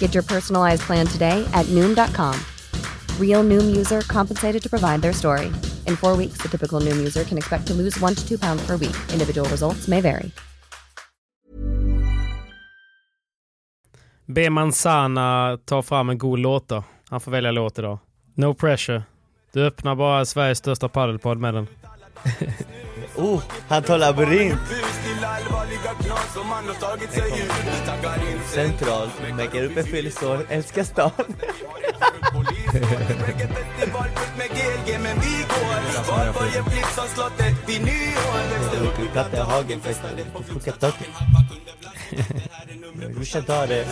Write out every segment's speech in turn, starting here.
Get your personalized plan today at Noom.com. Real Noom user compensated to provide their story. In four weeks, the typical Noom user can expect to lose one to two pounds per week. Individual results may vary. B. Manzana tar fram en god låt då. Han får välja låt idag. No pressure. Du öppnar bara Sveriges största paddelpodd med den. Oh, han tar labyrint. Centralt, mäcker upp en fyllisår, älskar stan. Kattehagen festar, plocka taket. Brorsan tar det.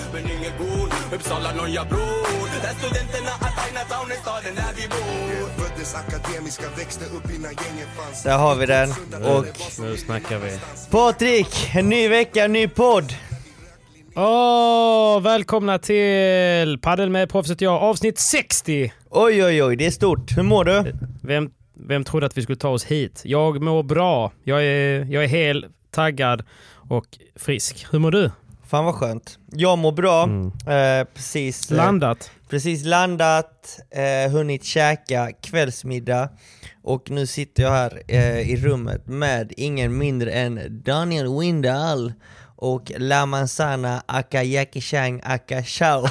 Där har vi den. Och Nu snackar vi. Patrik, en ny vecka, en ny podd. Åh, välkomna till Paddel med proffset jag, avsnitt 60! Oj, oj, oj, det är stort. Hur mår du? Vem, vem trodde att vi skulle ta oss hit? Jag mår bra. Jag är, jag är hel, taggad och frisk. Hur mår du? Fan vad skönt. Jag mår bra. Mm. Eh, precis, eh, Landat? precis landat, eh, hunnit käka kvällsmiddag och nu sitter jag här eh, i rummet med ingen mindre än Daniel Windahl och La Manzana aka Jackie Chang aka Chow.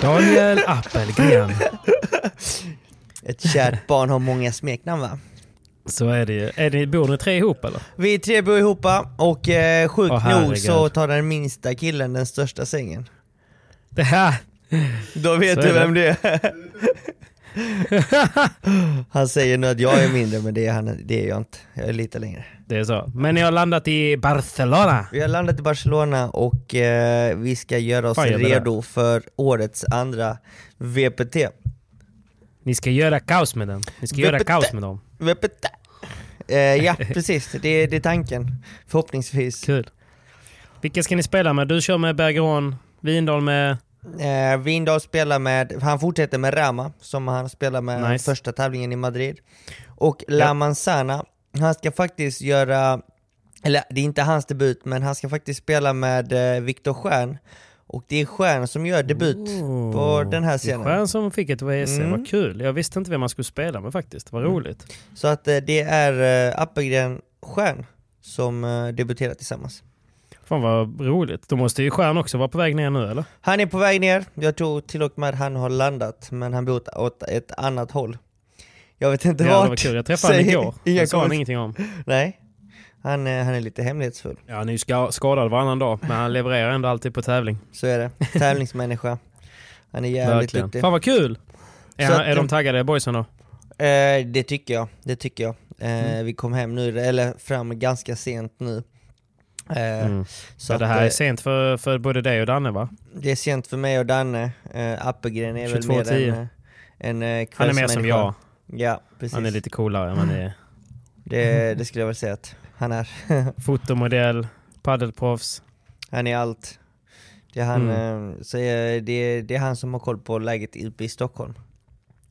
Daniel Appelgren. Ett kärt barn har många smeknamn va? Så är det ju. Är det, bor ni tre ihop eller? Vi tre bor ihop och eh, sjukt Åh, nog så tar den minsta killen den största sängen. Det här. Då vet Så du vem det är. han säger nu att jag är mindre men det är, han, det är jag inte. Jag är lite längre. Det är så. Men ni har landat i Barcelona. Vi har landat i Barcelona och eh, vi ska göra oss Fan, redo för årets andra VPT. Ni ska göra kaos med den. Ni ska göra VPT. kaos med dem. VPT! Eh, ja, precis. Det, det är tanken. Förhoppningsvis. Kul. Vilka ska ni spela med? Du kör med Bergeron, Vindal med... Eh, Windahl spelar med, han fortsätter med Rama som han spelar med Nice. första tävlingen i Madrid. Och La Ja. Manzana, han ska faktiskt göra, eller det är inte hans debut, men han ska faktiskt spela med eh, Viktor Stjern. Och det är Stjern som gör debut på den här Det är scenen. Stjärn som fick ett WC, Mm. vad kul. Jag visste inte vem man skulle spela med faktiskt, vad roligt. Så att eh, det är eh, Appelgren Stjern som eh, debuterar tillsammans. Fan vad roligt. Då måste ju Stjärn också vara på väg ner nu eller? Han är på väg ner, jag tror till och med han har landat, men han bor åt- ett annat håll. Jag vet inte Ja, det vart. var kul. Jag träffade honom igår. Det sa han ingenting om. Nej, han, är- han är lite hemlighetsfull. Ja, han är ju ska- skadad varannan dag, men han levererar ändå alltid på tävling. Så är det. Tävlingsmänniska. Han är jävligt Verkligen. duktig. Fan vad kul! Är, han, att, är de eh, taggade boysen då? Eh, det tycker jag, det tycker jag. Eh, Mm. Vi kom hem nu, eller fram ganska sent nu. Eh, Mm. Så Ja, det att, här eh, är sent för, för både dig och Danne va? det är sent för mig och Danne. Eh, Appelgren är väl 22.10. mer en, eh, en eh, Han är mer som kvällsmänniska. jag. Ja, precis. Han är lite coolare än vad ni är. Det, det skulle jag väl säga att han är. Fotomodell, paddelproffs. Han är allt. Det är han, Mm. eh, så det, det är han som har koll på läget uppe i Stockholm.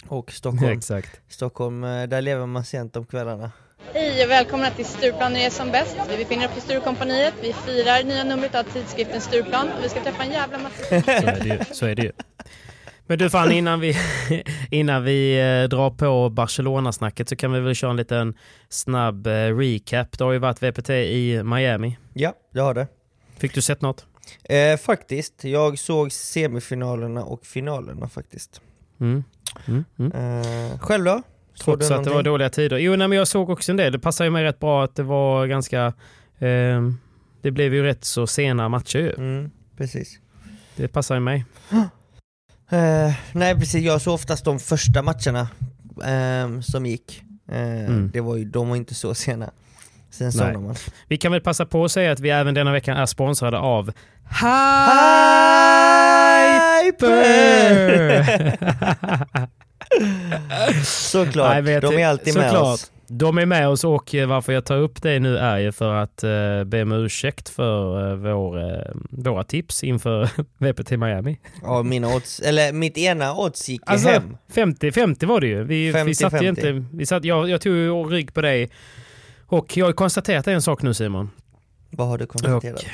Och Stockholm, Exakt. Stockholm, eh, där lever man sent om kvällarna. Hej och välkomna till Stureplan är som bäst. Vi befinner oss på Sturecompagniet. Vi firar nya numret av tidskriften Stureplan och vi ska träffa en jävla massa Så är det ju. Så är det ju. Men du fan innan vi, innan vi eh, drar på Barcelona-snacket så kan vi väl köra en liten snabb eh, recap. Det har ju varit VPT i Miami. Ja, det har det. Fick du sett något? Eh, faktiskt, jag såg semifinalerna och finalerna faktiskt. Mm. Mm. Mm. Eh, själv då? Trots att det var dåliga tider. Jo, nej, men jag såg också en del. Det passar ju mig rätt bra att det var ganska... Eh, det blev ju rätt så sena matcher ju. Mm, precis. Det passar ju mig. Eh, nej precis, jag såg oftast de första matcherna ehm, som gick. Eh, Mm. det var ju, de var inte så sena. Sen somnade man. Vi kan väl passa på att säga att vi även denna veckan är sponsrade av Hyper! Såklart, de är alltid med såklart. oss. De är med oss och varför jag tar upp det nu är ju för att eh, be om ursäkt för eh, vår, eh, våra tips inför VPT Miami. Ja, mina odds, eller mitt ena odds gick Alltså, hem. 50-50 var det ju. Vi, vi 50-50. satt ju inte... Vi satt, jag, jag tog rygg på dig. Och jag har konstaterat en sak nu Simon. Vad har du konstaterat?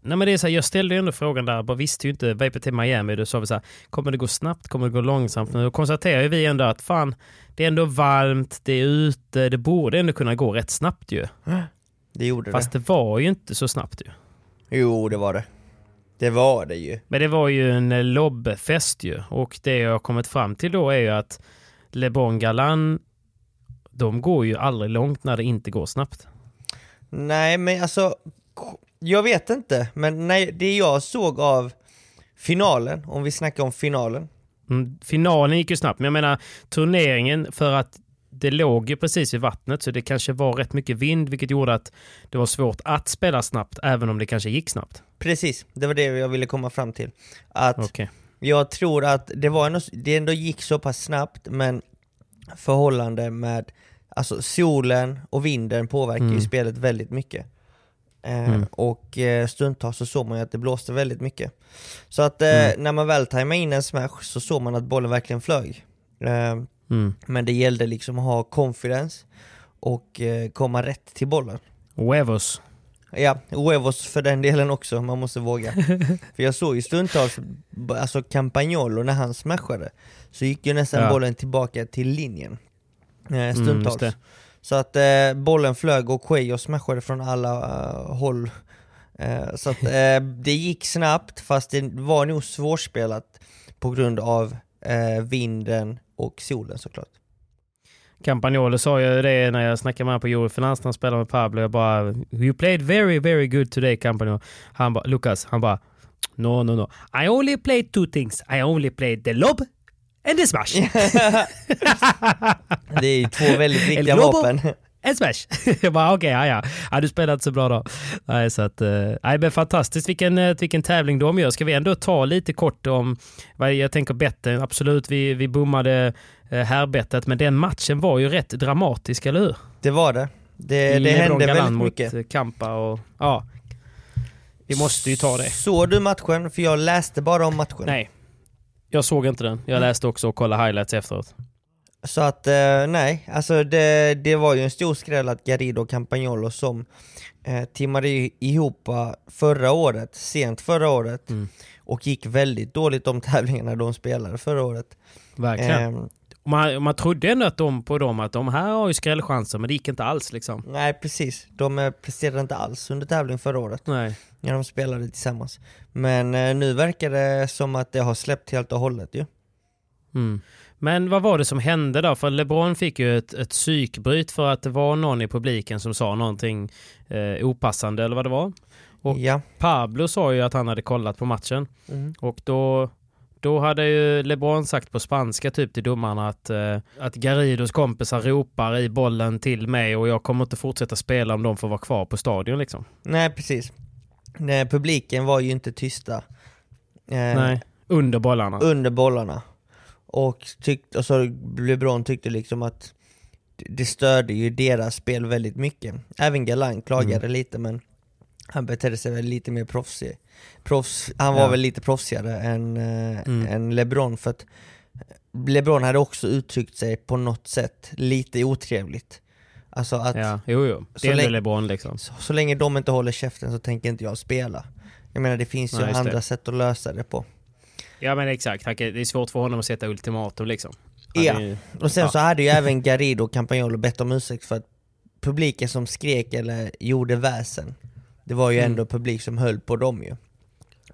Nej men det är så här, jag ställde ju ändå frågan där, bara visste ju inte VPT Miami, då sa vi så här, kommer det gå snabbt, kommer det gå långsamt? Nu konstaterar ju vi ändå att fan, det är ändå varmt, det är ute, det borde ändå kunna gå rätt snabbt ju. Det gjorde Fast det var ju inte så snabbt ju. det. Jo, det var det. Det var det ju. Men det var ju en eh, lobbfest ju. Och det jag har kommit fram till då är ju att LeBron Galan, de går ju aldrig långt när det inte går snabbt. Nej, men alltså, jag vet inte. Men nej, det jag såg av finalen, om vi snackar om finalen. Mm, finalen gick ju snabbt, men jag menar turneringen för att det låg ju precis vid vattnet så det kanske var rätt mycket vind vilket gjorde att det var svårt att spela snabbt även om det kanske gick snabbt. Precis, det var det jag ville komma fram till. Att Okej. jag tror att det var ändå, det ändå gick så pass snabbt, men förhållande med Alltså solen och vinden påverkar ju Mm. spelet väldigt mycket. Eh, Mm. Och eh, stundtals så såg man ju att det blåste väldigt mycket. Så att eh, Mm. när man väl tajmade in en smash så såg man att bollen verkligen flög. Mm. men det gällde liksom att ha confidence och komma rätt till bollen. Huevos. Ja, huevos för den delen också, man måste våga. för jag såg ju stundtals, alltså Campagnolo när han smashade, så gick ju nästan Ja. bollen tillbaka till linjen. Mm, stundtals. Så att eh, bollen flög och Cuello smashade från alla eh, håll. Eh, så att eh, det gick snabbt, fast det var nog svårspelat på grund av eh, vinden och solen såklart. Campagnolo sa ju det när jag snackade med honom på Eurofinans när han spelade med Pablo. Jag bara “You played very, very good today Campagnolo”. Han bara “Lucas”, han bara “No, no, no. I only played two things. I only played the lob the smash.” Det är ju två väldigt viktiga vapen. En smash! jag bara okej, ja, ja. ja. Du spelade inte så bra då. Nej, så att, eh, nej, men fantastiskt vilken, eh, vilken tävling de gör. Ska vi ändå ta lite kort om, vad jag tänker betten. Absolut, vi, vi bommade eh, herrbettet, men den matchen var ju rätt dramatisk, eller hur? Det var det. Det, det hände väldigt mycket. Kampa och ja. Vi måste ju ta det. Såg du matchen? För jag läste bara om matchen. Nej. Jag såg inte den. Jag läste också och kollade highlights efteråt. Så att eh, nej, alltså det, det var ju en stor skräll att Garrido och Campagnolo som eh, timmade ihop eh, förra året, sent förra året, Mm. och gick väldigt dåligt de tävlingarna de spelade förra året. Verkligen. Ehm, Man, man trodde ändå att de, på dem att de här har ju skrällchanser, men det gick inte alls liksom. nej precis, de eh, presterade inte alls under tävling förra året, Nej. när de spelade tillsammans. Men eh, nu verkar det som att det har släppt helt och hållet ju. Mm. Men vad var det som hände då? För LeBron fick ju ett, ett psykbryt för att det var någon i publiken som sa någonting eh, opassande eller vad det var. Och- Ja. Pablo sa ju att han hade kollat på matchen Mm. och då, då hade ju LeBron sagt på spanska typ till domarna att, eh, att Garridos kompisar ropar i bollen till mig och jag kommer inte fortsätta spela om de får vara kvar på stadion liksom. Nej precis. Nej, publiken var ju inte tysta. Eh, Nej, under bollarna. under bollarna. Och, tyckt, och så LeBron tyckte liksom att det störde ju deras spel väldigt mycket. Även Galan klagade Mm. lite men han betedde sig väl lite mer proffsig. Proffs, han var Ja. väl lite proffsigare än, eh, Mm. än LeBron för att LeBron hade också uttryckt sig på något sätt lite otrevligt. Alltså att Ja, jo, jo. Det är ändå länge- LeBron liksom. så, så länge de inte håller käften så tänker inte jag spela. Jag menar det finns ju Nej, andra det. sätt att lösa det på. Ja men exakt, det är svårt för honom att sätta ultimatum liksom. Han Ja. ju- Och sen Ja. så hade ju även Garrido och Campagnolo bett om ursäkt för att publiken som skrek eller gjorde väsen, det var ju Mm. ändå publik som höll på dem ju.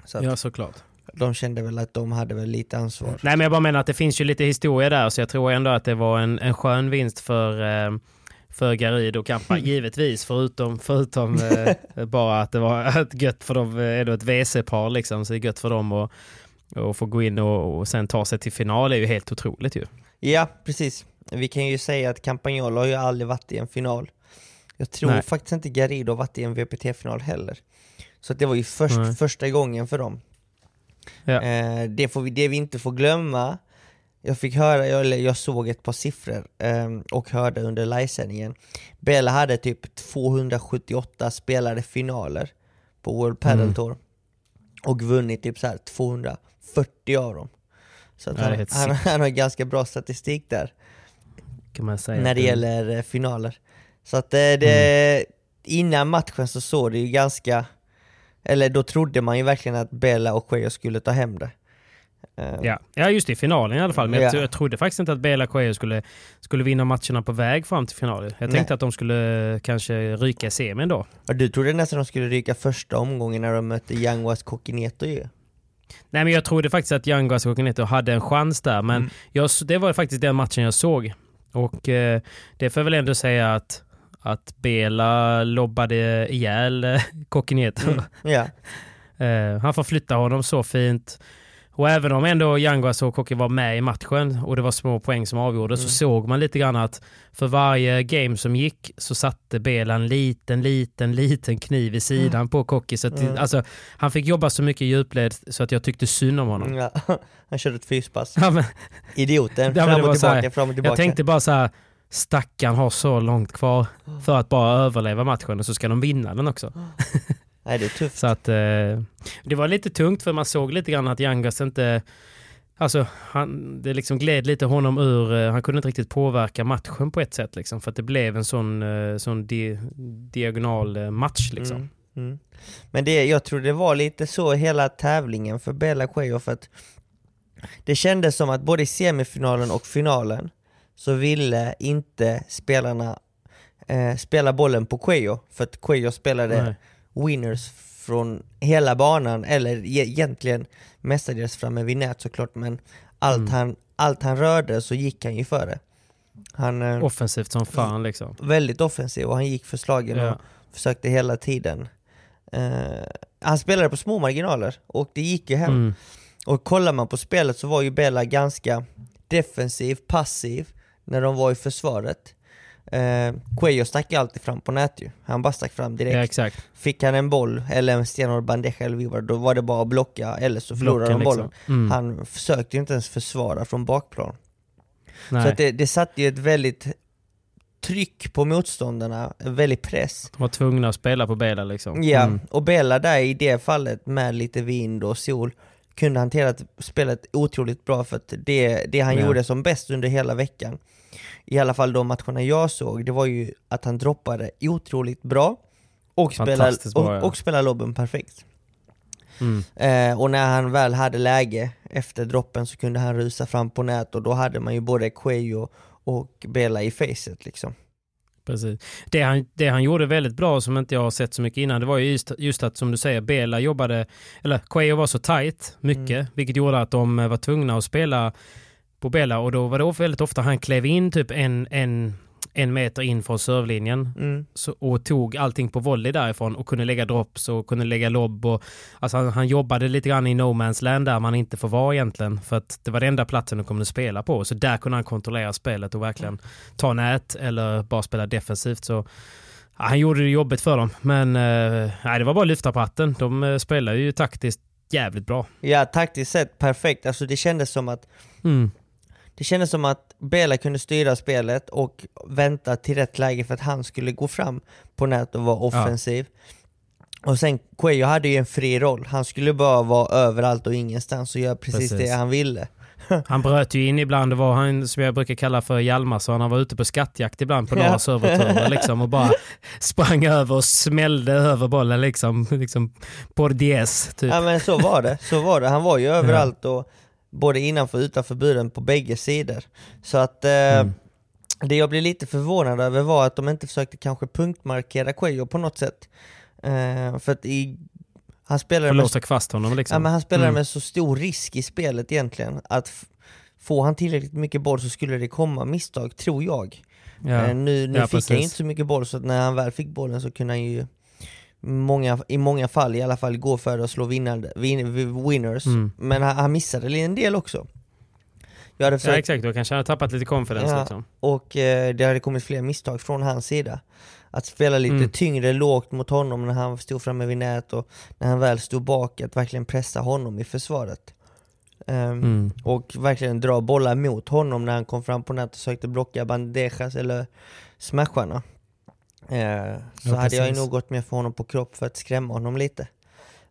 Så Ja såklart. de kände väl att de hade väl lite ansvar. Nej men jag bara menar att det finns ju lite historia där så jag tror ändå att det var en, en skön vinst för, eh, för Garrido och Kampa. Givetvis förutom, förutom eh, bara att det var ett gött för dem, eh, är det ett WC-par liksom, så det är gött för dem att och få gå in och, och sen ta sig till final är ju helt otroligt ju. Ja, precis. Vi kan ju säga att Campagnolo har ju aldrig varit i en final. Jag tror Nej. faktiskt inte Garrido har varit i en VPT-final heller. Så att det var ju först, Nej. första gången för dem. Ja. Eh, det, får vi, det vi inte får glömma, jag fick höra, jag, eller jag såg ett par siffror eh, och hörde under livesändningen. Bella hade typ 278 spelade finaler på World Padel Mm. Tour. Och vunnit typ så här 240 av dem. Så Ja, han, han, han har ganska bra statistik där när det gäller eh, finaler. Så att eh, det, Mm. innan matchen så såg det ju ganska, eller då trodde man ju verkligen att Bella och Cuello skulle ta hem det. Eh, Ja. ja, just i finalen i alla fall. Men jag, Ja. jag trodde faktiskt inte att Bela Coelho skulle, skulle vinna matcherna på väg fram till finalen. Jag Nej. tänkte att de skulle eh, kanske ryka semin då. Och du trodde nästan de skulle ryka första omgången när de mötte Yanguas Coquineto ju. Nej, men jag trodde faktiskt att och Cognito hade en chans där, men Mm. jag, det var faktiskt den matchen jag såg. Och eh, det får jag väl ändå säga att, att Bela lobbade ihjäl eh, Cognito. Mm. Eh, han får flytta honom så fint. Och även om ändå Yanguas och Koki var med i matchen och det var små poäng som avgjorde så Mm. såg man lite grann att för varje game som gick så satte Bela en liten, liten, liten kniv i sidan på Koki. Så att, Mm. alltså, han fick jobba så mycket i djupled så att jag tyckte synd om honom. ja. han körde ett fyspass. Ja, men, Idioten, fram och så tillbaka, här, fram och tillbaka. jag tänkte bara så här, stackarn har så långt kvar för att bara överleva matchen och så ska de vinna den också. Nej det är tufft. Så att eh, det var lite tungt för man såg lite grann att Yangas inte Alltså, han, det liksom gled lite honom ur, eh, han kunde inte riktigt påverka matchen på ett sätt liksom, för att det blev en sån, eh, sån di, diagonal eh, match liksom. Mm, mm. Men det, jag tror det var lite så hela tävlingen för Bella Cuello för att det kändes som att både i semifinalen och finalen så ville inte spelarna eh, spela bollen på Cuello för att Cuello spelade Nej. winners från hela banan eller e- egentligen mestadels framme vid nät såklart men allt, Mm. han, allt han rörde så gick han ju före. Han eh, Offensivt som fan liksom. väldigt offensiv och han gick för slagen och Ja. försökte hela tiden. Eh, han spelade på små marginaler och det gick ju hem. Mm. Och kollar man på spelet så var ju Bella ganska defensiv, passiv när de var i försvaret. Eh, Cuello stack ju alltid fram på nät ju. Han bara stack fram direkt. Ja. Fick han en boll, eller en stenhård bandeja eller vivar, då var det bara att blocka eller så förlorade de bollen. liksom. Mm. Han försökte ju inte ens försvara från bakplan. Nej. Så att det, det satte ju ett väldigt tryck på motståndarna, en väldig press. De var tvungna att spela på Bela liksom. Ja, Mm. och Bella där i det fallet med lite vind och sol kunde hantera spelet otroligt bra för att det, det han Ja. gjorde som bäst under hela veckan, i alla fall de matcherna jag såg, det var ju att han droppade otroligt bra och spelade, bra, och, ja. och spelade lobben perfekt. Mm. Eh, och när han väl hade läge efter droppen så kunde han rusa fram på nät och då hade man ju både Cuello och Bella i facet liksom. Precis. Det han, det han gjorde väldigt bra som inte jag har sett så mycket innan, det var ju just, just att som du säger, Bela jobbade, eller Cuello var så tight mycket, Mm. vilket gjorde att de eh, var tvungna att spela på Bela och då var det väldigt ofta han klev in typ en, en, en meter in från servlinjen Mm. så, och tog allting på volley därifrån och kunde lägga drops och kunde lägga lobb. Och, alltså han, han jobbade lite grann i no man's land där man inte får vara egentligen. För att det var den enda platsen de kunde spela på. Så där kunde han kontrollera spelet och verkligen ta nät eller bara spela defensivt. Så ja, Han gjorde det jobbigt för dem. Men eh, nej, det var bara att lyfta på hatten. De eh, spelar ju taktiskt jävligt bra. Ja, taktiskt sett perfekt. Alltså det kändes som att Mm. Det kändes som att Bela kunde styra spelet och vänta till rätt läge för att han skulle gå fram på nät och vara offensiv. Och sen Cuello hade ju en fri roll, han skulle bara vara överallt och ingenstans och göra precis, Precis. det han ville. Han bröt ju in ibland, det var han som jag brukar kalla för Hjalmarsson, han var ute på skattjakt ibland på Ja. några serverturer liksom och bara sprang över och smällde över bollen liksom, liksom på diez typ. Ja men så var det, så var det. Han var ju överallt och både innanför och utanför buren på bägge sidor. Så att eh, Mm. det jag blev lite förvånad över var att de inte försökte kanske punktmarkera Cuello på något sätt. Eh, för att i, han spelade med, liksom. ja, men han spelade Mm. med så stor risk i spelet egentligen att får han tillräckligt mycket boll så skulle det komma misstag, tror jag. Ja. Eh, nu nu Ja, fick han precis. ju inte så mycket boll så när han väl fick bollen så kunde han ju många, i många fall i alla fall gå för att slå vinnande, win, winners. Mm. Men han, han missade en del också. Jag hade Ja försökt, exakt, då kanske han har tappat lite confidence Ja. liksom. och eh, det hade kommit fler misstag från hans sida. Att spela lite Mm. tyngre, lågt mot honom när han stod framme vid nät och när han väl stod bak, att verkligen pressa honom i försvaret. Ehm, Mm. och verkligen dra bollar mot honom när han kom fram på nät och sökte blocka bandejas eller smasharna. Eh, så Ja, hade jag nog gått med för honom på kropp för att skrämma honom lite.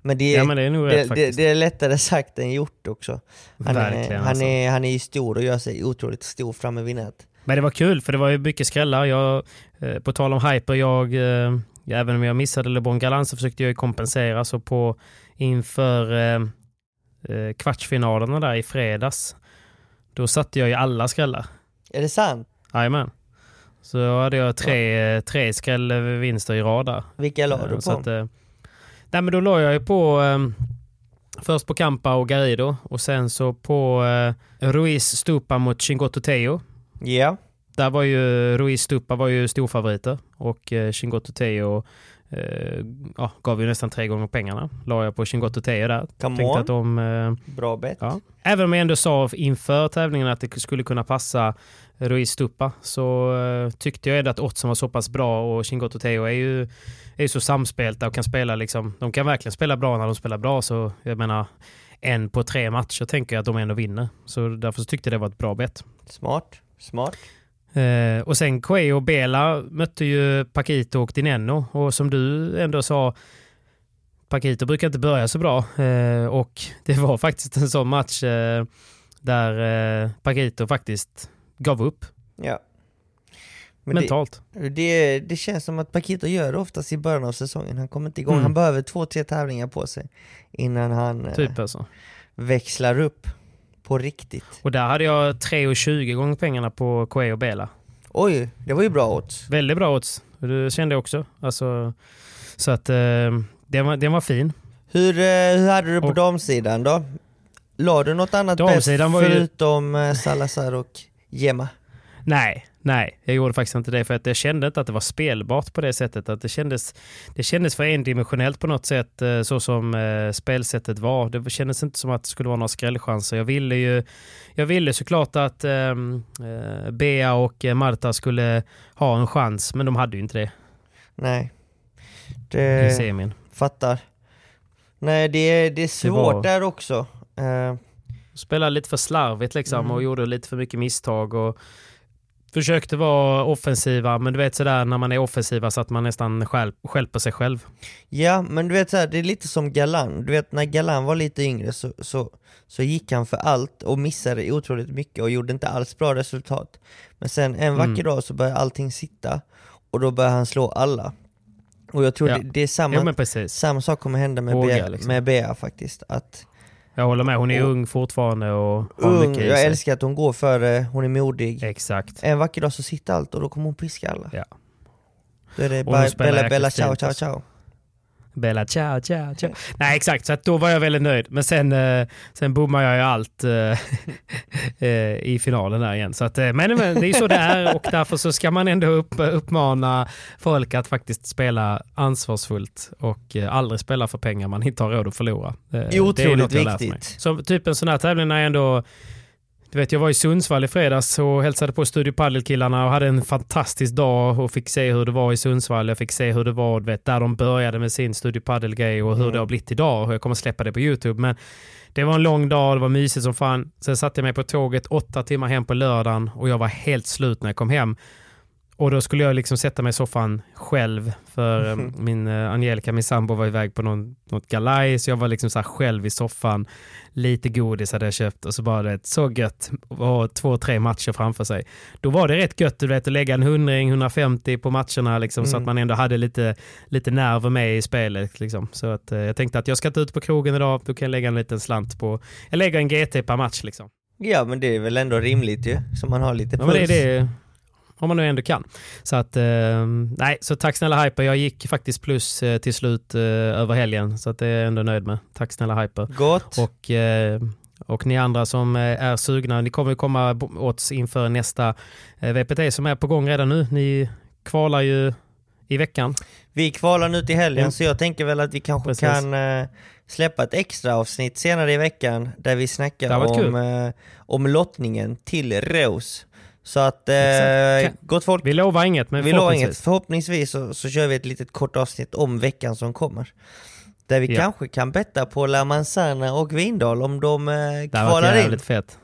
Men det, Ja men det är nog det, rätt det, det är lättare sagt än gjort också. Han, är, Verkligen han, alltså. är, han är ju stor och gör sig otroligt stor framme vid nät. Men det var kul för det var ju mycket skrällar. Jag, eh, på tal om hyper, jag, eh, även om jag missade LeBron Galan så försökte jag ju kompensera. Så på inför eh, eh, kvartsfinalerna där i fredags, då satte jag ju alla skrällar. Är det sant? Jajamän. Så hade jag tre, tre skrällvinster i rad där. Vilka la Eh, du så på? att, eh, nej men då la jag ju på eh, först på Kampa och Garrido och sen så på eh, Ruiz Stupa mot Chingoto Teo. Ja, Där var ju Ruiz Stupa var ju storfavoriter och eh, Chingoto Teo eh, ja, gav ju nästan tre gånger pengarna. La jag på Chingoto Teo där. come Tänkte on. att de eh, Bra bet. Ja. Även om jag ändå sa inför tävlingen att det skulle kunna passa Ruiz Stupa så eh, tyckte jag ändå att oddsen var så pass bra och Chingoto Teo är ju, är ju så samspelta och kan spela liksom, de kan verkligen spela bra när de spelar bra så jag menar en på tre matcher tänker jag att de ändå vinner. Så därför så tyckte jag det var ett bra bett. Smart, smart. Eh, och sen Quay och Bela mötte ju Paquito och Dineno och som du ändå sa Paquito brukar inte börja så bra eh, och det var faktiskt en sån match där eh, Paquito faktiskt gav upp Ja. Men det, mentalt. det, det känns som att Paquito gör det oftast i början av säsongen. Han kommer inte igång. Mm. Han behöver två, tre tävlingar på sig innan han eh, Typ alltså. växlar upp på riktigt. Och där hade jag 3,20 gånger pengarna på Quay och Bela. Oj, det var ju bra odds. Väldigt bra odds. Det kände jag också. Alltså, så att eh, den, var, den var fin. Hur, eh, hur hade du på Och- damsidan då? La du något annat Damsidan var ju- förutom eh, Salazar och Gemma? Nej, nej, jag gjorde faktiskt inte det för att jag kände inte att det var spelbart på det sättet. Att det, kändes, det kändes för endimensionellt på något sätt eh, så som eh, spelsättet var. Det kändes inte som att det skulle vara några skrällchanser. Jag ville ju jag ville såklart att ehm, eh, Bea och eh, Marta skulle ha en chans, men de hade ju inte det Nej. i Det semin. fattar. Nej, det är, det är svårt var- där också. Eh, Spelade lite för slarvigt liksom Mm. och gjorde lite för mycket misstag. Och försökte vara offensiva, men du vet sådär när man är offensiva så att man nästan stjälper sig själv. Ja, men du vet så här, det är lite som Galan. Du vet när Galan var lite yngre så, så, så gick han för allt och missade otroligt mycket och gjorde inte alls bra resultat. Men sen en vacker Mm. dag så började allting sitta och då började han slå alla. Och jag tror Ja. det, det är samma, Jo samma sak kommer hända med, Våga, Bea, liksom. med Bea faktiskt. Att Jag håller med, hon är Och- ung fortfarande och har ung, jag älskar att hon går före, hon är modig. Exakt. En vacker dag så sitter allt och då kommer hon piska alla. Ja. Då är det Och bara Bella, Bella, ciao, ciao, ciao. Bella, ciao, ciao, ciao. Nej exakt, så att då var jag väldigt nöjd. Men sen, eh, sen bommade jag ju allt eh, eh, i finalen där igen. Så att, men, men det är så det är och därför så ska man ändå upp, uppmana folk att faktiskt spela ansvarsfullt och aldrig spela för pengar man inte har råd att förlora. Det är Otroligt lärt mig. viktigt. Så typ en sån här tävling när jag ändå du vet, jag var i Sundsvall i fredags och hälsade på Studio Padel-killarna och hade en fantastisk dag och fick se hur det var i Sundsvall. Jag fick se hur det var, vet, där de började med sin Studio Padel-grej och hur Mm. det har blivit idag. Och jag kommer släppa det på YouTube. Men det var en lång dag, det var mysigt som fan. Sen satte jag mig på tåget åtta timmar hem på lördagen och jag var helt slut när jag kom hem. Och då skulle jag liksom sätta mig i soffan själv för eh, min uh, Angelica, min sambo var iväg på någon, något galaj så jag var liksom så själv i soffan. Lite godis hade jag köpt och så bara det så gött och två, tre matcher framför sig. Då var det rätt gött du vet, att lägga en hundring, 150 på matcherna liksom, mm. så att mm. man ändå hade lite, lite nerver med i spelet. Liksom. Så att, uh, jag tänkte att jag ska inte ut på krogen idag, då kan jag lägga en liten slant på, jag lägger en GT per match liksom. Ja men det är väl ändå rimligt ju, så man har lite puls. Ja, men det är det om man nu ändå kan. Så att, eh, nej, så tack snälla Hyper. Jag gick faktiskt plus eh, till slut eh, över helgen, så att det är jag ändå nöjd med. Tack snälla Hyper. Gott. Och, eh, och ni andra som eh, är sugna, ni kommer komma åt inför nästa eh, VPT som är på gång redan nu. Ni kvalar ju i veckan. Vi kvalar nu till helgen, mm. så jag tänker väl att vi kanske Precis. kan släppa ett extra avsnitt senare i veckan där vi snackar om, om lottningen till Rose. Så att, eh, gott folk. Vi lovar inget, men vi förhoppningsvis. Lovar inget. Förhoppningsvis så, så kör vi ett litet kort avsnitt om veckan som kommer. Där vi ja. kanske kan betta på La Manzana och Vindal om de eh, kvalar in. Fett.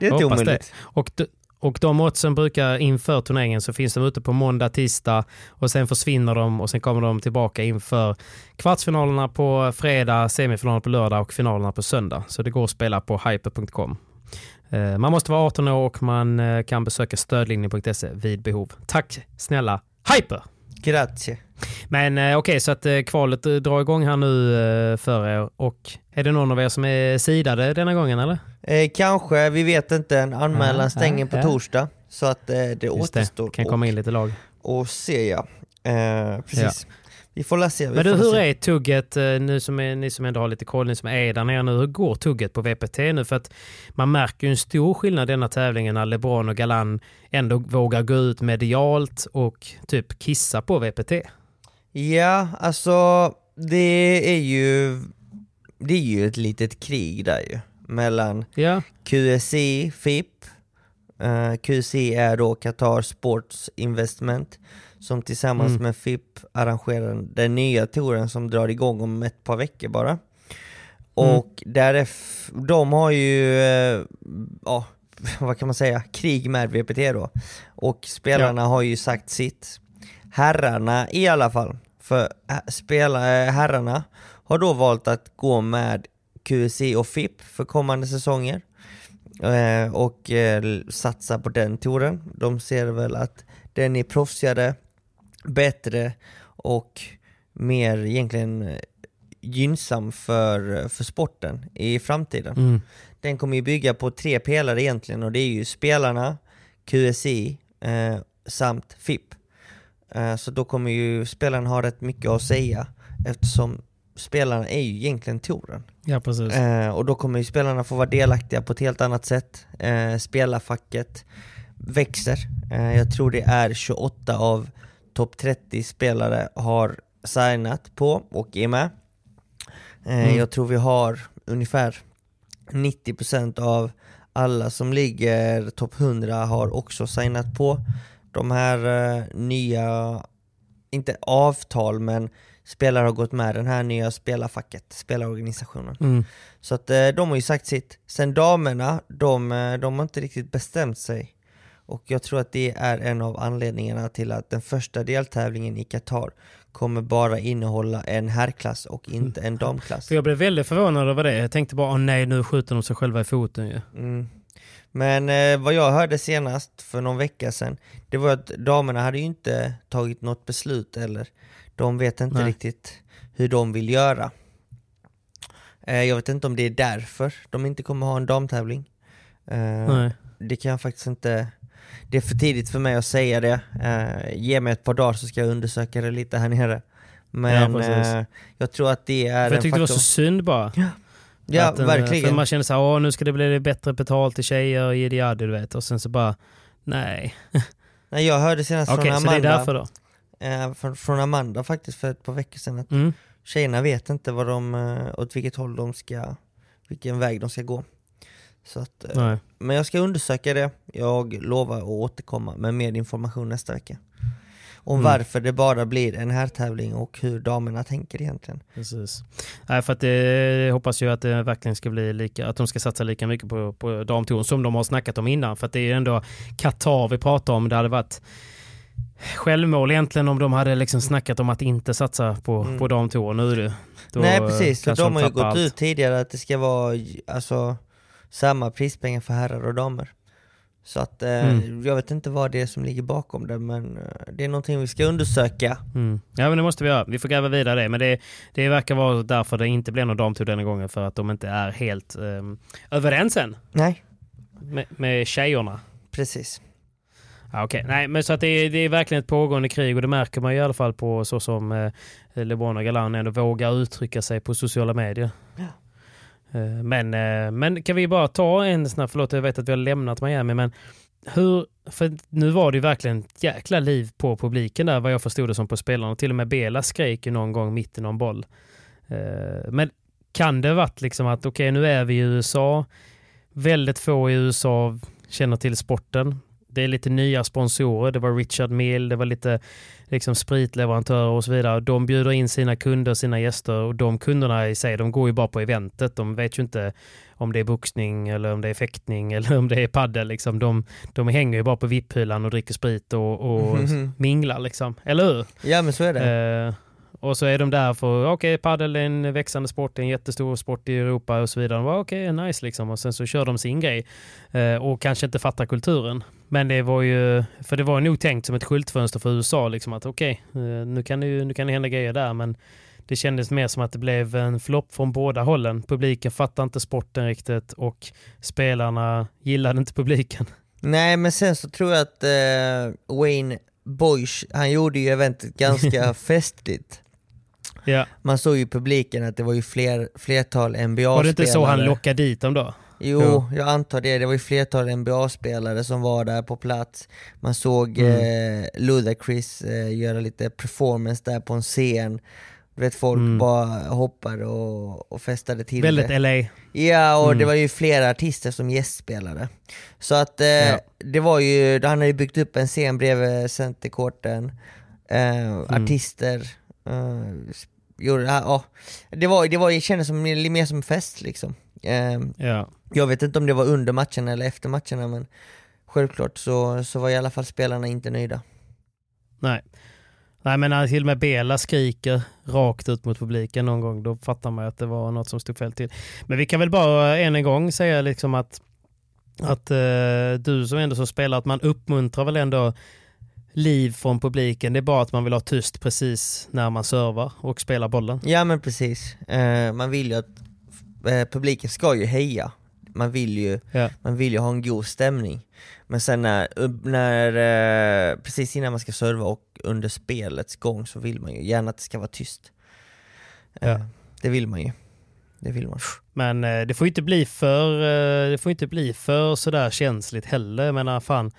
Det är inte omöjligt. Det. Och, och de oddsen brukar inför turneringen så finns de ute på måndag, tisdag och sen försvinner de och sen kommer de tillbaka inför kvartsfinalerna på fredag, semifinalerna på lördag och finalerna på söndag. Så det går att spela på hyper.com. Eh, man måste vara 18 år och man eh, kan besöka stödlinjen.se vid behov. Tack snälla Hyper! Grazie. Men eh, okej, okay, så att kvalet drar igång här nu för er. Och är det någon av er som är sidade denna gången eller? Eh, kanske, vi vet inte. En anmälan ja, stänger ja, på ja. torsdag. Så att eh, det Just återstår. Det. kan komma in lite lag. Och se ja. Eh, precis. Vi får la se. Men du, hur är tugget, eh, nu som är, ni som ändå har lite koll, ni som är där nere nu, hur går tugget på VPT nu? För att man märker ju en stor skillnad i denna tävlingen när LeBron och Galan ändå vågar gå ut medialt och typ kissa på VPT. Ja, alltså det är ju, det är ju ett litet krig där ju. Mellan ja. QSI, FIP, uh, eh, QSI är då Qatar Sports Investment som tillsammans mm. med FIP arrangerar den nya touren som drar igång om ett par veckor bara. Mm. Och mm. där de har ju, eh, ja, vad kan man säga, krig med VPT då. Och spelarna ja. har ju sagt sitt. Herrarna i alla fall, för spela, herrarna har då valt att gå med QSI och FIP för kommande säsonger. Eh, och eh, satsa på den touren. De ser väl att den är proffsigare, bättre och mer egentligen gynnsam för, för sporten i framtiden. Mm. Den kommer ju bygga på tre pelare egentligen och det är ju spelarna, QSI eh, samt FIP. Eh, så då kommer ju spelarna ha rätt mycket att säga eftersom spelarna är ju egentligen touren. Ja, precis. Eh, och då kommer ju spelarna få vara delaktiga på ett helt annat sätt. Eh, spelarfacket växer. Eh, jag tror det är 28 av topp 30 spelare har signat på och är med. Eh, mm. Jag tror vi har ungefär 90% av alla som ligger topp 100 har också signat på de här uh, nya, inte avtal men spelare har gått med den här nya spelarfacket, spelarorganisationen. Mm. Så att uh, de har ju sagt sitt. Sen damerna, de, de har inte riktigt bestämt sig. Och jag tror att det är en av anledningarna till att den första deltävlingen i Qatar kommer bara innehålla en herrklass och inte en damklass. För jag blev väldigt förvånad över det. Jag tänkte bara, åh nej, nu skjuter de sig själva i foten ju. Mm. Men eh, vad jag hörde senast för någon vecka sedan, det var att damerna hade ju inte tagit något beslut eller de vet inte nej. riktigt hur de vill göra. Eh, jag vet inte om det är därför de inte kommer ha en damtävling. Eh, det kan jag faktiskt inte det är för tidigt för mig att säga det. Uh, ge mig ett par dagar så ska jag undersöka det lite här nere. Men ja, uh, jag tror att det är för Jag tyckte det var så synd bara. Ja, ja den, verkligen. För man känner såhär, åh nu ska det bli bättre betalt till tjejer, jiddi du vet. Och sen så bara, nej. nej jag hörde senast okay, från Amanda. Så det är därför då? Uh, från, från, Amanda faktiskt för ett par veckor sedan. Att mm. Tjejerna vet inte vad de, åt vilket håll de ska, vilken väg de ska gå. Så att, eh, men jag ska undersöka det. Jag lovar att återkomma med mer information nästa vecka. Om mm. varför det bara blir en här tävling och hur damerna tänker egentligen. Precis. Nej, för att det, jag hoppas ju att det verkligen ska bli lika, att de ska satsa lika mycket på, på damtouren som de har snackat om innan. För att det är ändå Qatar vi pratar om. Det hade varit självmål egentligen om de hade liksom snackat om att inte satsa på, Mm. på damtour. Nu är det, Nej precis, så kanske de har ju gått allt. ut tidigare att det ska vara alltså, samma prispengar för herrar och damer. Så att eh, Mm. jag vet inte vad det är som ligger bakom det men eh, det är någonting vi ska undersöka. Mm. Ja men det måste vi göra. Vi får gräva vidare det. Men det, det verkar vara därför det inte blir någon damtour denna gången. För att de inte är helt um, överens än Nej, med, med tjejerna. precis. Ja, Okej, nej men så att det är, det är verkligen ett pågående krig och det märker man i alla fall på så som eh, LeBron och Galan ändå vågar uttrycka sig på sociala medier. Eh, Eh, men, eh, men kan vi bara ta en snabb, förlåt jag vet att vi har lämnat Miami, men hur, för nu var det ju verkligen ett jäkla liv på publiken där vad jag förstod det som på spelarna. Till och med Bela skrek ju någon gång mitt i någon boll. Eh, men kan det varit liksom att okej nu är vi i USA, väldigt få i USA känner till sporten. Det är lite nya sponsorer. Det var Richard Mill, det var lite liksom spritleverantörer och så vidare. De bjuder in sina kunder, sina gäster och de kunderna i sig, de går ju bara på eventet. De vet ju inte om det är boxning eller om det är fäktning eller om det är paddel. Liksom. De, de hänger ju bara på VIP-hyllan och dricker sprit och, och Mhm. minglar. Liksom. Eller hur? Ja men så är det. Eh, och så är de där för, okej, padel är en växande sport, en jättestor sport i Europa och så vidare. Okej, nice liksom. Och sen så kör de sin grej. Eh, och kanske inte fattar kulturen. Men det var ju, för det var nog tänkt som ett skyltfönster för USA, liksom att okej, eh, nu, kan det nu kan det hända grejer där, men det kändes mer som att det blev en flopp från båda hållen. Publiken fattade inte sporten riktigt och spelarna gillade inte publiken. Nej men sen så tror jag att eh, Wayne Boyce, han gjorde ju eventet ganska festligt. Ja. Man såg ju i publiken att det var ju fler, flertal NBA-spelare. Var det inte så han lockade dit dem då? Jo, Jo. jag antar det. Det var ju flertal NBA-spelare som var där på plats. Man såg Mm. eh, Ludacris eh, göra lite performance där på en scen. Du vet folk Mm. bara hoppade och, och festade till Väldigt det. LA. Ja, och Mm. det var ju flera artister som gästspelare. Så att eh, Ja. det var ju, han hade ju byggt upp en scen bredvid centercourten. Eh, Mm. Artister. Eh, gjorde, ja, ja. det, var, det, var, det kändes som, mer som en fest liksom. Eh, Ja. jag vet inte om det var under matchen eller efter matcherna men självklart så, så var i alla fall spelarna inte nöjda. Nej. Nej men när till och med Bela skriker rakt ut mot publiken någon gång, då fattar man att det var något som stod fel till. Men vi kan väl bara än en gång säga liksom att, att eh, du som ändå så spelar, att man uppmuntrar väl ändå liv från publiken. Det är bara att man vill ha tyst precis när man servar och spelar bollen. Ja men precis, eh, man vill ju att eh, publiken ska ju heja. Man vill ju, Ja. man vill ju ha en god stämning. Men sen när, när eh, precis innan man ska serva och under spelets gång så vill man ju gärna att det ska vara tyst. Eh, Ja. Det vill man ju. Det vill man. Men eh, det får inte bli för, eh, det får inte bli för sådär känsligt heller. Jag menar fan,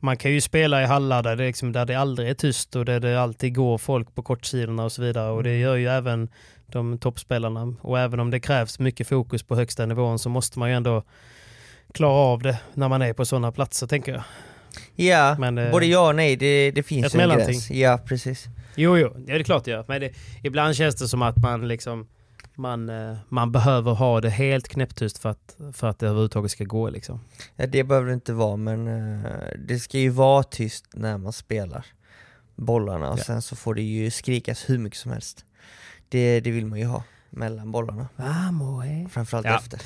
man kan ju spela i hallar där det, liksom, där det aldrig är tyst och där det alltid går folk på kortsidorna och så vidare. Och det Mm. gör ju även de toppspelarna. Och även om det krävs mycket fokus på högsta nivån så måste man ju ändå klara av det när man är på sådana platser tänker jag. Ja, Men, eh, både ja och nej, det, det finns ju en gräns. Ja, precis. Jo, jo, det är klart det gör. Men det, ibland känns det som att man liksom man, eh, man behöver ha det helt knäpptyst för att, för att det överhuvudtaget ska gå liksom. Ja, det behöver det inte vara, men eh, det ska ju vara tyst när man spelar bollarna och Ja. sen så får det ju skrikas hur mycket som helst. Det, det vill man ju ha mellan bollarna, framförallt Ja. efter.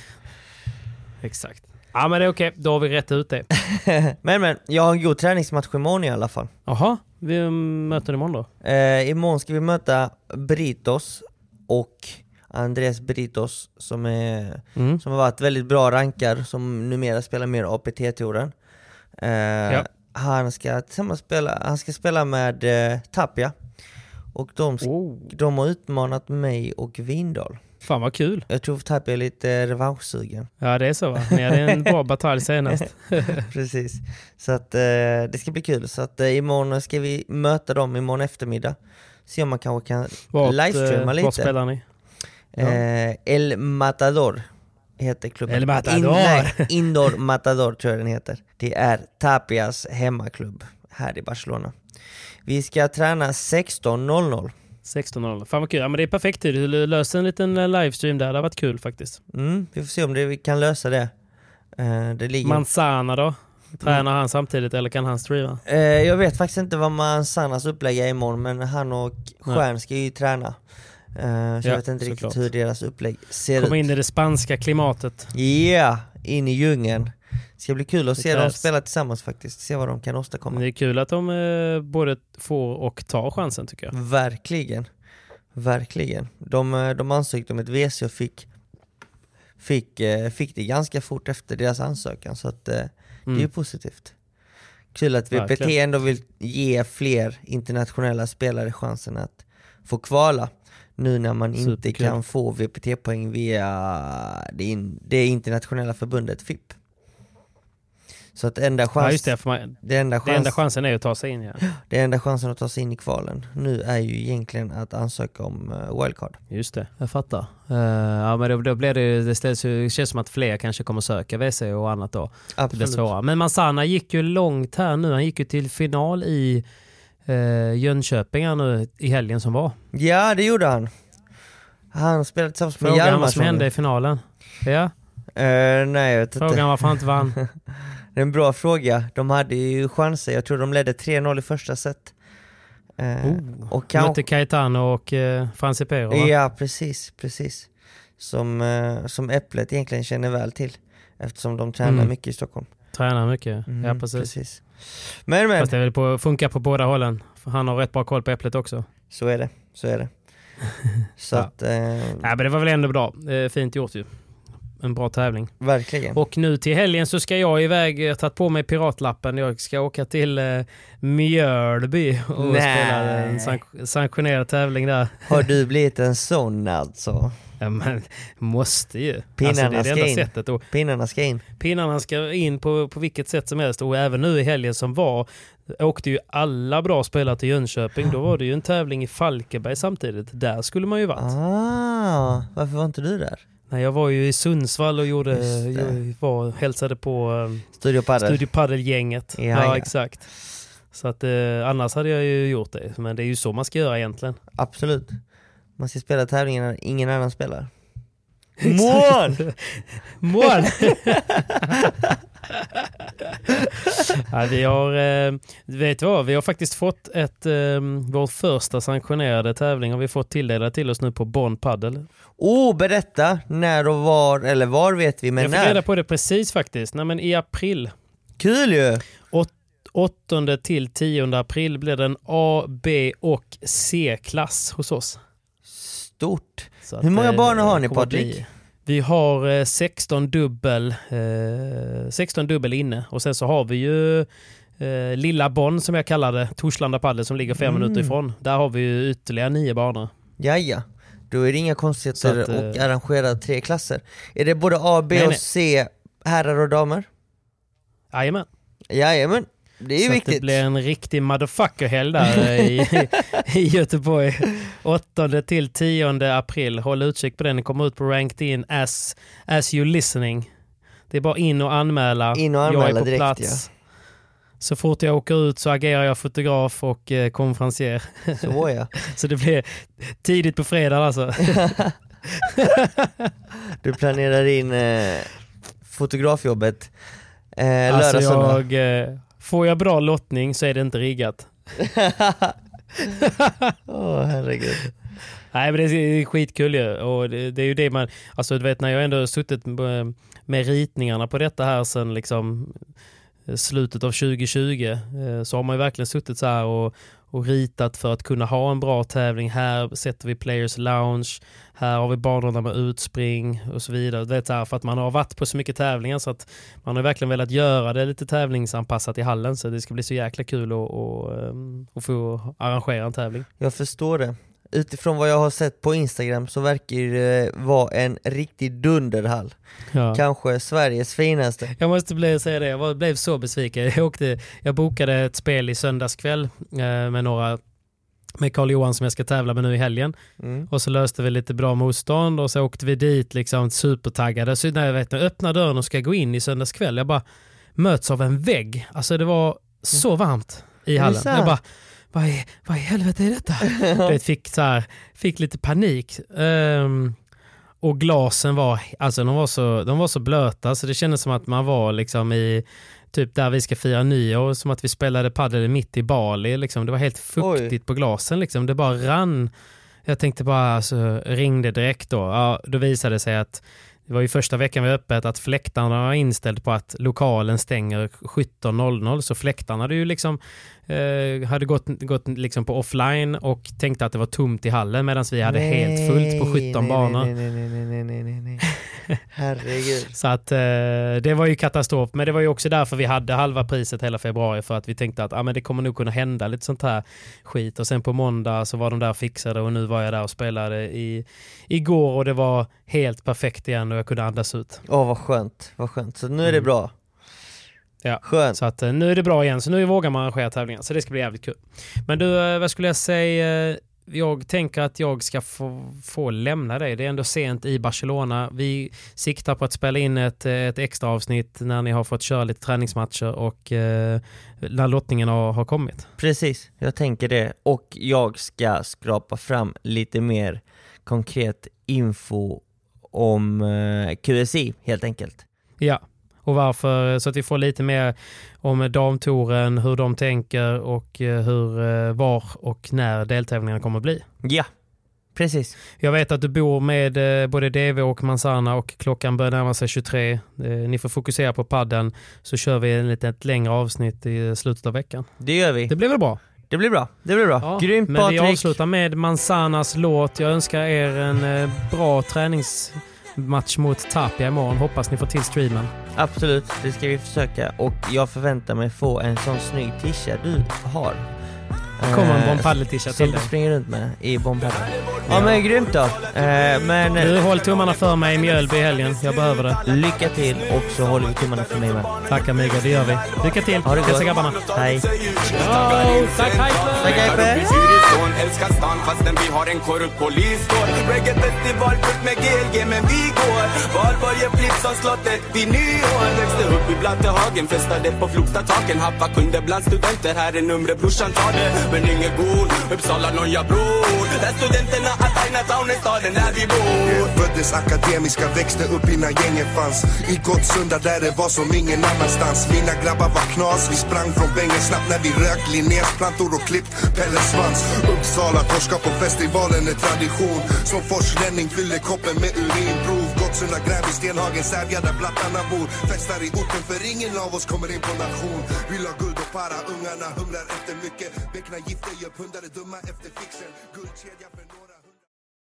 Exakt. Ja men det är okej, då har vi rätt ut det. men men, jag har en god träningsmatch imorgon i alla fall. Jaha, vi möter imorgon då? Eh, imorgon ska vi möta Britos och Andres Britos som, är, Mm. som har varit väldigt bra rankar, som numera spelar mer APT-touren. Eh, Han ska tillsammans spela, han ska spela med eh, Tapia och de, Oh. de har utmanat mig och Vindal. Fan vad kul. Jag tror Tapia är lite eh, revanschsugen. Ja det är så va? Ni hade en bra batalj senast. Precis. Så att eh, det ska bli kul. Så att eh, imorgon ska vi möta dem imorgon eftermiddag. Se om man kanske kan Vart, livestreama eh, lite. Vart spelar ni? Ja. Eh, El Matador heter klubben. El Matador. In, nej, Indoor Matador tror jag den heter. Det är Tapias hemmaklubb här i Barcelona. Vi ska träna 16.00. 16.00. Fan vad kul. Ja men det är perfekt tid. Du löser en liten eh, livestream där. Det har varit kul faktiskt. Mm, vi får se om det, vi kan lösa det. Eh, det ligger... Manzana då? Tränar han samtidigt eller kan han streama? Eh, jag vet faktiskt inte vad Manzanas upplägg är imorgon men han och Stjärn ska ju träna. Eh, så Ja, jag vet inte riktigt hur deras upplägg ser Komma ut. in i det spanska klimatet. Ja, yeah, in i djungeln. Ska bli kul att Det se dem spela tillsammans faktiskt, se vad de kan åstadkomma. Det är kul att de eh, både får och tar chansen tycker jag. Verkligen. Verkligen. De, eh, de ansökte om ett WC och fick, fick, fick det ganska fort efter deras ansökan så att eh, det är ju Mm. positivt. Kul att VPT ändå vill ge fler internationella spelare chansen att få kvala nu när man inte Superkul. kan få VPT-poäng via det, in, det internationella förbundet FIP. Så att enda, chans, Ja, just det, för man, det, enda det chans, enda chansen är att ta sig in. Ja. det enda chansen att ta sig in i kvalen nu är ju egentligen att ansöka om eh, wildcard. Just det, jag fattar. Eh, ja, men då, då blir det, det, ställs det känns som att fler kanske kommer söka WC och annat då. Det blir Absolut. svårare. Men Manzana gick ju långt här nu. Han gick ju till final i eh, Jönköping nu i helgen som var. Ja, det gjorde han. Han spelade tillsammans med Frågan vad som Hjalmarsson. hände i finalen. Ja, Eh, nej, jag vet inte. frågan varför han inte vann. Det är en bra fråga. De hade ju chanser. Jag tror de ledde 3-0 i första set. Eh, Oh, och kan... Mötte Caetano och eh, Franci Pero va? Ja, precis, precis. Som, eh, som Äpplet egentligen känner väl till. Eftersom de tränar Mm. mycket i Stockholm. Tränar mycket. Mm, ja, precis. Men men, Fast det är väl på, funkar på båda hållen. För han har rätt bra koll på Äpplet också. så är det. Så är det. Så Ja. att, eh, Nej, men det var väl ändå bra. Eh, fint gjort ju. En bra tävling. verkligen. Och nu till helgen så ska jag iväg, jag har tagit på mig piratlappen. Jag ska åka till eh, Mjölby och Nej. spela en sank- sanktionerad tävling där. Har du blivit en sån alltså? Ja, men måste ju. Pinnarna alltså, är det ska in. sättet. Och Pinnarna ska in. pinnarna ska in på, på vilket sätt som helst. Och även nu i helgen som var åkte ju alla bra spelare till Jönköping. Då var det ju en tävling i Falkenberg samtidigt. Där skulle man ju varit. Ah, varför var inte du där? Nej, jag var ju i Sundsvall och gjorde, var, hälsade på um, Studio Padel? Studio Padel-gänget. Ja, Ja, ja. exakt. Så att eh, annars hade jag ju gjort det. Men det är ju så man ska göra egentligen. Absolut. Man ska spela tävlingar när ingen annan spelar. Mål! Mål! ja, vi har, eh, vet du vad, vi har faktiskt fått ett, eh, vår första sanktionerade tävling har vi fått tilldelat till oss nu på Bonn Padel. Oh, berätta! När och var, eller var vet vi, men jag fick när? reda på det precis faktiskt. Nej, men I april. Kul ju! 8 till 10 april blir det en A, B och C-klass hos oss. Stort! Hur många eh, banor har ni, Patrik? Vi har eh, 16 dubbel, eh, 16 dubbel inne och sen så har vi ju eh, Lilla Bonn som jag kallar det, Torslanda Padel som ligger fem Mm. minuter ifrån. Där har vi ju ytterligare nio banor. Jaja, då är det inga konstigheter att, eh, arrangera tre klasser. Är det både A, B Nej, och. C, herrar och damer? Jajamän. Jajamän, det är ju så viktigt. det blir en riktig motherfucker-helg där eh, i, i Göteborg. 8 till 10 april. Håll utkik på den. Den kommer ut på Ranked In as, as you listening. Det är bara in och anmäla. In och jag anmäla är på direkt, plats. Så fort jag åker ut så agerar jag fotograf och eh, konferencier. Så ja. Så det blir tidigt på fredag alltså. Du planerar in eh, fotografjobbet eh, lördag, alltså söndag. jag, eh, får jag bra lottning så är det inte riggat. Åh herregud. Nej men det är skitkul ju. Och det, det är ju det man, alltså du vet när jag ändå har suttit med, ritningarna på detta här sen liksom slutet av 2020 eh, så har man ju verkligen suttit så här och, och ritat för att kunna ha en bra tävling. Här sätter vi Players Lounge, här har vi banorna med utspring och så vidare. Det är för att man har varit på så mycket tävlingar så att man har verkligen velat göra det lite tävlingsanpassat i hallen så det ska bli så jäkla kul att, att, ehm, att få arrangera en tävling. Jag förstår det. Utifrån vad jag har sett på Instagram så verkar det vara en riktig dunderhall. Ja. Kanske Sveriges finaste. Jag måste bli, säga det, jag blev så besviken. Jag, åkte, jag bokade ett spel i söndagskväll eh, med några med Carl Johan som jag ska tävla med nu i helgen. Mm. Och så löste vi lite bra motstånd och så åkte vi dit liksom supertaggade. Så när jag vet, när jag öppnar dörren och ska gå in i söndagskväll, jag bara möts av en vägg. Alltså det var så varmt i det hallen. Jag bara, vad i, vad i helvete är detta? Du vet, fick, så här, fick lite panik. Ehm, och glasen var, alltså de var, så, de var så blöta så det kändes som att man var liksom i typ där vi ska fira nyår, som att vi spelade padel mitt i Bali. Liksom. Det var helt fuktigt Oj. på glasen. Liksom. Det bara rann. Jag tänkte bara, alltså, ringde direkt då. Ja, då visade det sig att det var ju första veckan vi var öppet att fläktarna var inställd på att lokalen stänger 17.00 så fläktarna hade ju liksom eh, hade gått, gått liksom på offline och tänkte att det var tomt i hallen medan vi hade helt fullt på 17 nej, banor. Nej, nej, nej, nej, nej, nej, nej. Herregud. Så att eh, det var ju katastrof. Men det var ju också därför vi hade halva priset hela februari för att vi tänkte att ah, men det kommer nog kunna hända lite sånt här skit. Och sen på måndag så var de där fixade och nu var jag där och spelade i, igår och det var helt perfekt igen och jag kunde andas ut. Åh vad skönt, vad skönt. Så nu är det Mm. bra. Ja. Skönt. Så att eh, nu är det bra igen, så nu vågar man arrangera tävlingar. Så det ska bli jävligt kul. Men du, eh, vad skulle jag säga? Jag tänker att jag ska få, få lämna dig. Det är ändå sent i Barcelona. Vi siktar på att spela in ett, ett extra avsnitt när ni har fått köra lite träningsmatcher och eh, när lottningen har, har kommit. Precis, jag tänker det. Och jag ska skrapa fram lite mer konkret info om eh, QSI helt enkelt. Ja, och varför, så att vi får lite mer om damtouren, hur de tänker och eh, hur, eh, var och när deltävlingarna kommer att bli. Ja, precis. Jag vet att du bor med eh, både DV och Manzana och klockan börjar närma sig 23. Eh, ni får fokusera på padden så kör vi en litet längre avsnitt i slutet av veckan. Det gör vi. Det blir väl bra? Det blir bra. Det blir bra. Ja, Grymt men vi Patrik. avslutar med Manzanas låt. Jag önskar er en eh, bra träningsmatch mot Tapia imorgon. Hoppas ni får till streamen. Absolut, det ska vi försöka. Och jag förväntar mig få en sån snygg tisha du har. Kommer en Eh, Bomb Padel-tisha Som till du dig. springer runt med i bombpadden. Ja men grymt då. Eh, men Du, håll tummarna för mig i Mjölby i helgen. Jag behöver det. lycka till och så håller vi tummarna för mig med. Tack Amigo, det gör vi. Lycka till. Ha det gott. Hälsa grabbarna. Hej. Oh, tack Hyper! Tack Hyper. Älskar stan fastän vi har en korrupt poliskår Reggae-festival fullt med GLG men vi går Valborg flipp som slottet vid nyår Växte upp i Blattehagen, festade på Flogstadtaken Haffa kunde bland studenter, här är numret brorsan tar det Men ingen god, Uppsala Noja bror Där studenterna att Chinatown är staden där vi bor. Föddes akademiska, växte upp innan gängen fanns. I Gottsunda där det var som ingen annanstans. Mina grabbar var knas, vi sprang från bängen snabbt när vi rökt Linnés-plantor och klippt Pelles svans. Uppsala, torska på festivalen är tradition. Som forsränning fyller koppen med urinprov Gottsunda, Gränby, Stenhagen, Sävja där blattarna bor. Festar i orten för ingen av oss kommer in på nation. Vill ha guld och para, ungarna humlar efter mycket. Beckna gifter, gör pundare dumma efter fixen. Guldkedja för